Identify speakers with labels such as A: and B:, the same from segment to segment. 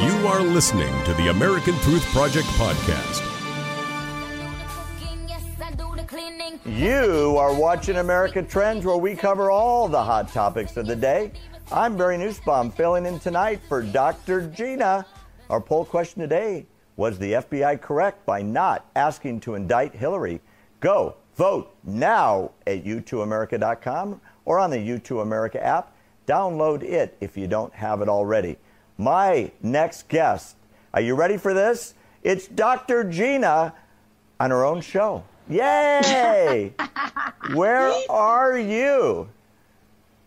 A: You are listening to the American Truth Project podcast.
B: You are watching America Trends, where we cover all the hot topics of the day. I'm Barry Nussbaum, filling in tonight for Dr. Gina. Our poll question today was the FBI correct by not asking to indict Hillary? Go vote now at youtooamerica.com or on the YouToo America app. Download it if you don't have it already. My next guest, are you ready for this? It's Dr. Gina on her own show. Yay! Where are you?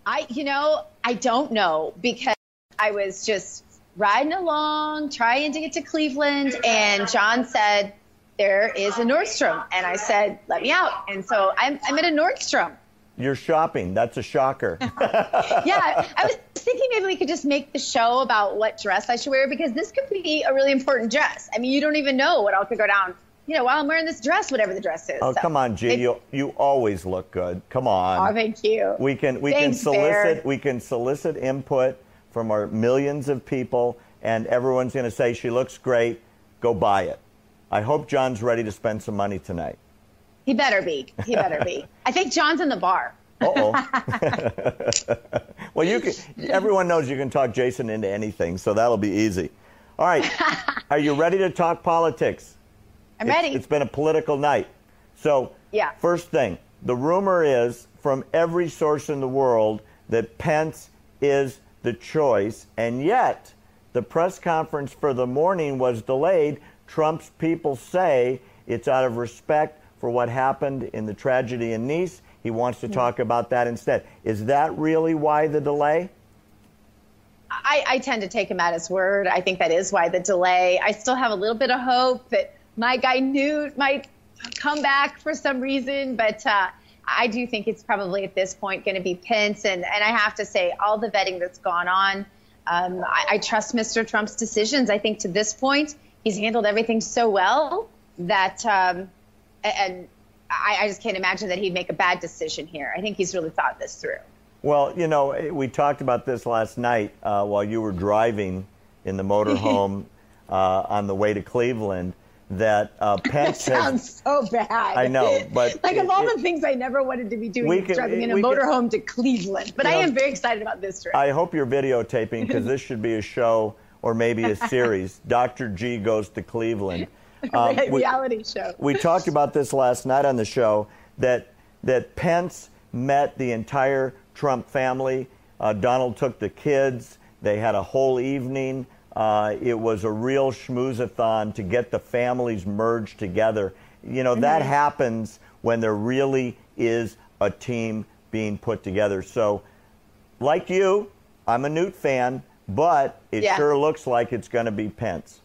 C: I, you know, I don't know because I was just riding along, trying to get to Cleveland, and John said, There is a Nordstrom. And I said, Let me out. And so I'm, I'm at a Nordstrom.
B: You're shopping. That's a shocker.
C: yeah, I was thinking maybe we could just make the show about what dress I should wear because this could be a really important dress. I mean, you don't even know what else could go down. You know, while I'm wearing this dress, whatever the dress is.
B: Oh,
C: So,
B: come on, G.
C: maybe-
B: You, you always look good. Come on.
C: Oh, thank you.
B: We can we
C: Thanks,
B: can solicit
C: Bear.
B: we can solicit input from our millions of people, and everyone's going to say she looks great. Go buy it. I hope John's ready to spend some money tonight.
C: He better be. He better be. I think John's in the bar.
B: Uh oh. well, you can. Everyone knows you can talk Jason into anything, so that'll be easy. All right. Are you ready to talk politics?
C: I'm
B: It's-
C: ready.
B: it's been a political night. So,
C: Yeah.
B: first thing, the rumor is from every source in the world that Pence is the choice, and yet the press conference for the morning was delayed. Trump's people say it's out of respect for what happened in the tragedy in Nice. He wants to talk about that instead. Is that really why the delay?
C: I, I tend to take him at his word. I think that is why the delay. I still have a little bit of hope that my guy Newt might come back for some reason, but uh, I do think it's probably at this point going to be Pence. And, and I have to say, all the vetting that's gone on, um, I, I trust Mr. Trump's decisions. I think to this point, he's handled everything so well that, um, and I, I just can't imagine that he'd make a bad decision here. I think he's really thought this through.
B: Well, you know, we talked about this last night uh, while you were driving in the motorhome uh, on the way to Cleveland. That uh,
C: That
B: Pence has.
C: sounds so bad.
B: I know, but
C: like of all
B: it-
C: the things I never wanted to be doing,
B: could-
C: driving in a motorhome to Cleveland. But I
B: know,
C: am very excited about this trip.
B: I hope you're videotaping because this should be a show or maybe a series. Dr. G goes to Cleveland. Um, we-
C: reality show.
B: we talked about this last night on the show that that Pence met the entire Trump family. Uh, Donald took the kids. They had a whole evening. Uh, it was a real schmoozathon to get the families merged together. You know that happens when there really is a team being put together. So, like you, I'm a Newt fan, but it
C: Yeah.
B: sure looks like it's going to be Pence.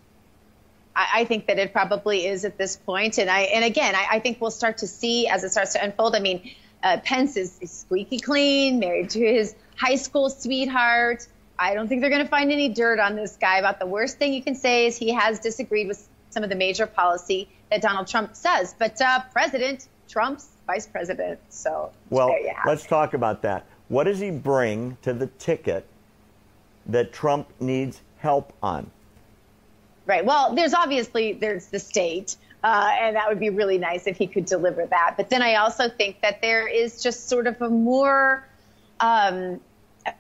C: I, I think that it probably is at this point. And I and again, I, I think we'll start to see as it starts to unfold. I mean, uh, Pence is, is squeaky clean, married to his high school sweetheart. I don't think they're going to find any dirt on this guy. About the worst thing you can say is he has disagreed with some of the major policy that Donald Trump says. But uh, President Trump's vice president. So
B: Well,
C: there you have
B: let's
C: it.
B: talk about that. What does he bring to the ticket that Trump needs help on?
C: Right. Well, there's obviously there's the state, uh, and that would be really nice if he could deliver that. But then I also think that there is just sort of a more um,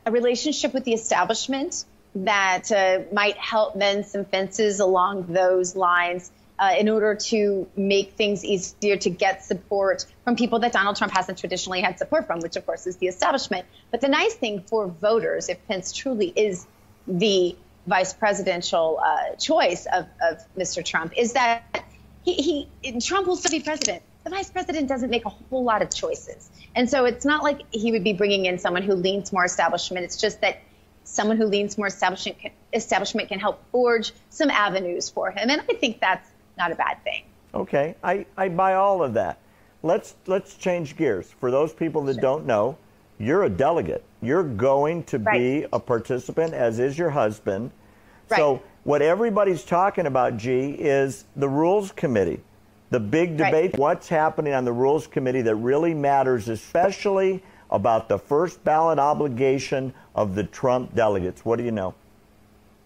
C: a relationship with the establishment that uh, might help mend some fences along those lines. Uh, in order to make things easier to get support from people that Donald Trump hasn't traditionally had support from, which of course is the establishment. But the nice thing for voters, if Pence truly is the vice presidential uh, choice of, of Mr. Trump is that he, he Trump will still be president. The vice president doesn't make a whole lot of choices, and so it's not like he would be bringing in someone who leans more establishment. It's just that someone who leans more establishment can, establishment can help forge some avenues for him, and I think that's not a bad thing.
B: Okay, I, I buy all of that. Let's let's change gears. For those people that don't know, you're a delegate. You're going to be a participant, as is your husband. So what everybody's talking about, G, is the rules committee. The big
C: Right.
B: debate, what's happening on the rules committee that really matters, especially about the first ballot obligation of the Trump delegates. What do you know?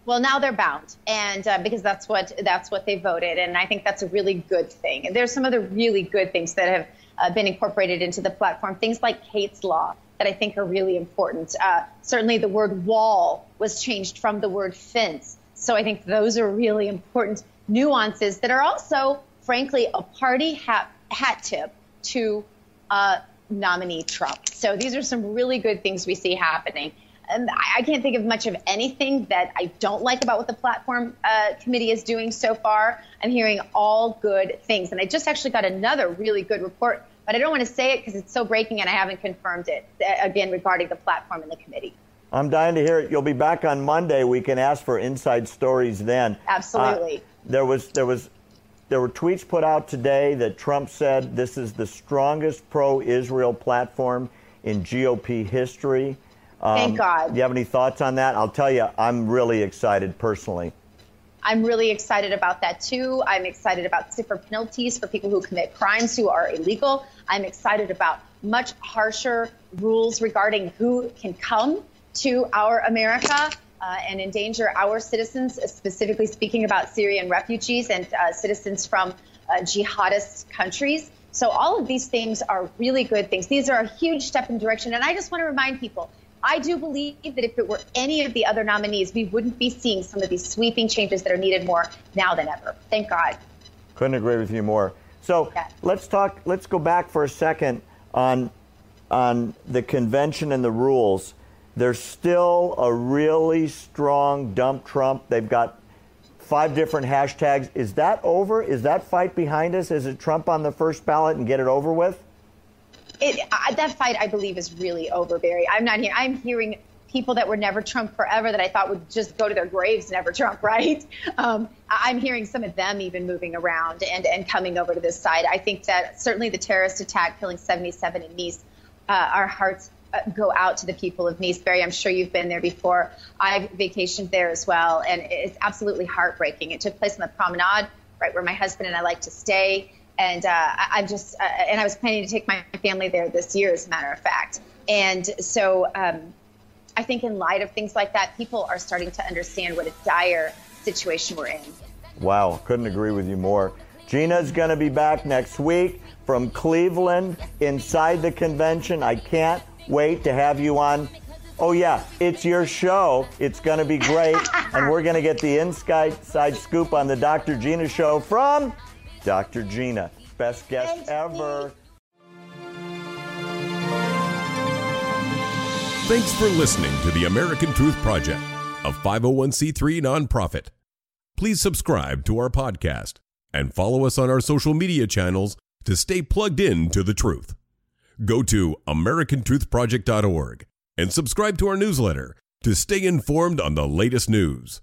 C: Well, now they're bound, and uh, because that's what that's what they voted, and I think that's a really good thing. There's some other really good things that have uh, been incorporated into the platform, things like Kate's law that I think are really important. Uh, certainly, the word wall was changed from the word fence, so I think those are really important nuances that are also, frankly, a party hat, hat tip to uh, nominee Trump. So these are some really good things we see happening and I can't think of much of anything that I don't like about what the platform uh, committee is doing so far. I'm hearing all good things. And I just actually got another really good report, but I don't want to say it because it's so breaking and I haven't confirmed it, uh, again, regarding the platform and the committee.
B: I'm dying to hear it. You'll be back on Monday. We can ask for inside stories then.
C: Absolutely. Uh,
B: there was there was there were tweets put out today that Trump said this is the strongest pro-Israel platform in GOP history.
C: Um, Thank God.
B: Do you have any thoughts on that? I'll tell you, I'm really excited personally.
C: I'm really excited about that too. I'm excited about stiffer penalties for people who commit crimes who are illegal. I'm excited about much harsher rules regarding who can come to our America uh, and endanger our citizens, specifically speaking about Syrian refugees and uh, citizens from uh, jihadist countries. So all of these things are really good things. These are a huge step in direction. And I just want to remind people I do believe that if it were any of the other nominees, we wouldn't be seeing some of these sweeping changes that are needed more now than ever. Thank God.
B: Couldn't agree with you more. So yeah. let's talk. Let's go back for a second on on the convention and the rules. There's still a really strong dump Trump. They've got five different hashtags. Is that over? Is that fight behind us? Is it Trump on the first ballot and get it over with?
C: It, that fight, I believe, is really over, Barry. I'm not here. I'm hearing people that were never Trump forever that I thought would just go to their graves never Trump, right? Um, I'm hearing some of them even moving around and, and coming over to this side. I think that certainly the terrorist attack killing 77 in Nice, uh, our hearts uh, go out to the people of Nice. Barry, I'm sure you've been there before. I've vacationed there as well, and it's absolutely heartbreaking. It took place on the promenade, right where my husband and I like to stay and uh, I, am just uh, and I was planning to take my family there this year, as a matter of fact. And so um, I think in light of things like that, people are starting to understand what a dire situation we're in.
B: Wow, couldn't agree with you more. Gina's going to be back next week from Cleveland inside the convention. I can't wait to have you on. Oh, yeah, it's your show. It's going to be great. and we're going to get the inside scoop on the Dr. Gina show from Dr. Gina, best guest Thanks, ever.
A: Thanks for listening to the American Truth Project, a 501c3 nonprofit. Please subscribe to our podcast and follow us on our social media channels to stay plugged in to the truth. Go to americantruthproject.org and subscribe to our newsletter to stay informed on the latest news.